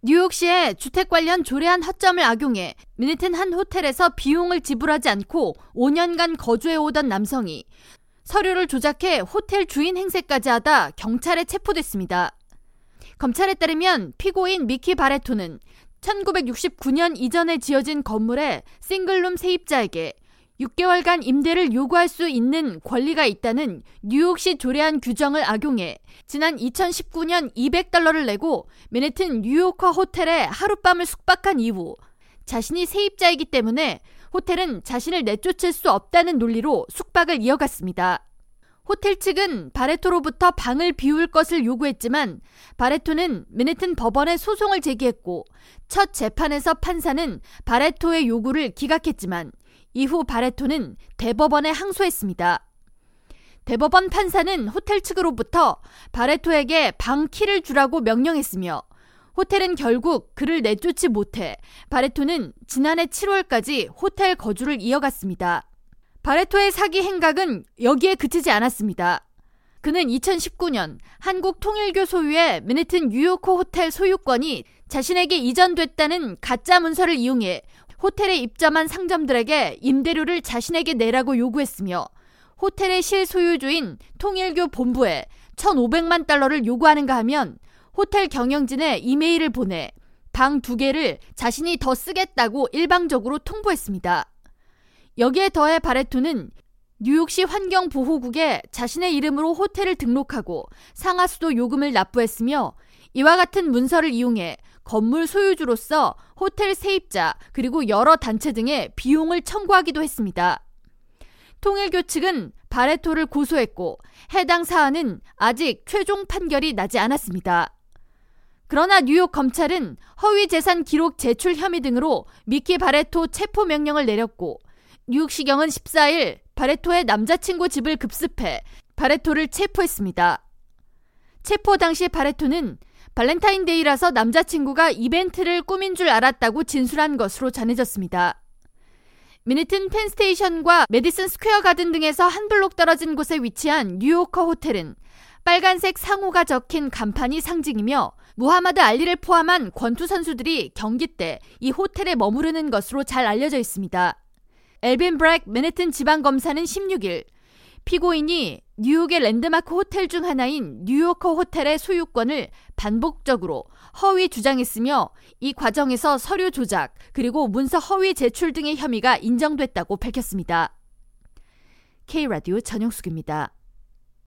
뉴욕시의 주택 관련 조례안 허점을 악용해 미네튼 한 호텔에서 비용을 지불하지 않고 5년간 거주해 오던 남성이 서류를 조작해 호텔 주인 행세까지 하다 경찰에 체포됐습니다. 검찰에 따르면 피고인 미키 바레토는 1969년 이전에 지어진 건물의 싱글룸 세입자에게 6개월간 임대를 요구할 수 있는 권리가 있다는 뉴욕시 조례안 규정을 악용해 지난 2019년 200달러를 내고 맨해튼 뉴요커 호텔에 하룻밤을 숙박한 이후 자신이 세입자이기 때문에 호텔은 자신을 내쫓을 수 없다는 논리로 숙박을 이어갔습니다. 호텔 측은 바레토로부터 방을 비울 것을 요구했지만 바레토는 맨해튼 법원에 소송을 제기했고 첫 재판에서 판사는 바레토의 요구를 기각했지만 이후 바레토는 대법원에 항소했습니다. 대법원 판사는 호텔 측으로부터 바레토에게 방 키를 주라고 명령했으며 호텔은 결국 그를 내쫓지 못해 바레토는 지난해 7월까지 호텔 거주를 이어갔습니다. 바레토의 사기 행각은 여기에 그치지 않았습니다. 그는 2019년 한국 통일교 소유의 맨해튼 뉴요커 호텔 소유권이 자신에게 이전됐다는 가짜 문서를 이용해 호텔에 입점한 상점들에게 임대료를 자신에게 내라고 요구했으며 호텔의 실소유주인 통일교 본부에 1,500만 달러를 요구하는가 하면 호텔 경영진에 이메일을 보내 방 두 개를 자신이 더 쓰겠다고 일방적으로 통보했습니다. 여기에 더해 바레토는 뉴욕시 환경보호국에 자신의 이름으로 호텔을 등록하고 상하수도 요금을 납부했으며 이와 같은 문서를 이용해 건물 소유주로서 호텔 세입자 그리고 여러 단체 등의 비용을 청구하기도 했습니다. 통일교 측은 바레토를 고소했고 해당 사안은 아직 최종 판결이 나지 않았습니다. 그러나 뉴욕 검찰은 허위 재산 기록 제출 혐의 등으로 미키 바레토 체포 명령을 내렸고 뉴욕시경은 14일 바레토의 남자친구 집을 급습해 바레토를 체포했습니다. 체포 당시 바레토는 발렌타인데이라서 남자친구가 이벤트를 꾸민 줄 알았다고 진술한 것으로 전해졌습니다. 맨해튼 펜스테이션과 메디슨 스퀘어 가든 등에서 한 블록 떨어진 곳에 위치한 뉴요커 호텔은 빨간색 상호가 적힌 간판이 상징이며 무하마드 알리를 포함한 권투 선수들이 경기 때 이 호텔에 머무르는 것으로 잘 알려져 있습니다. 앨빈 브래그 맨해튼 지방검사는 16일 피고인이 뉴욕의 랜드마크 호텔 중 하나인 뉴요커 호텔의 소유권을 반복적으로 허위 주장했으며 이 과정에서 서류 조작 그리고 문서 허위 제출 등의 혐의가 인정됐다고 밝혔습니다. K라디오 전영숙입니다.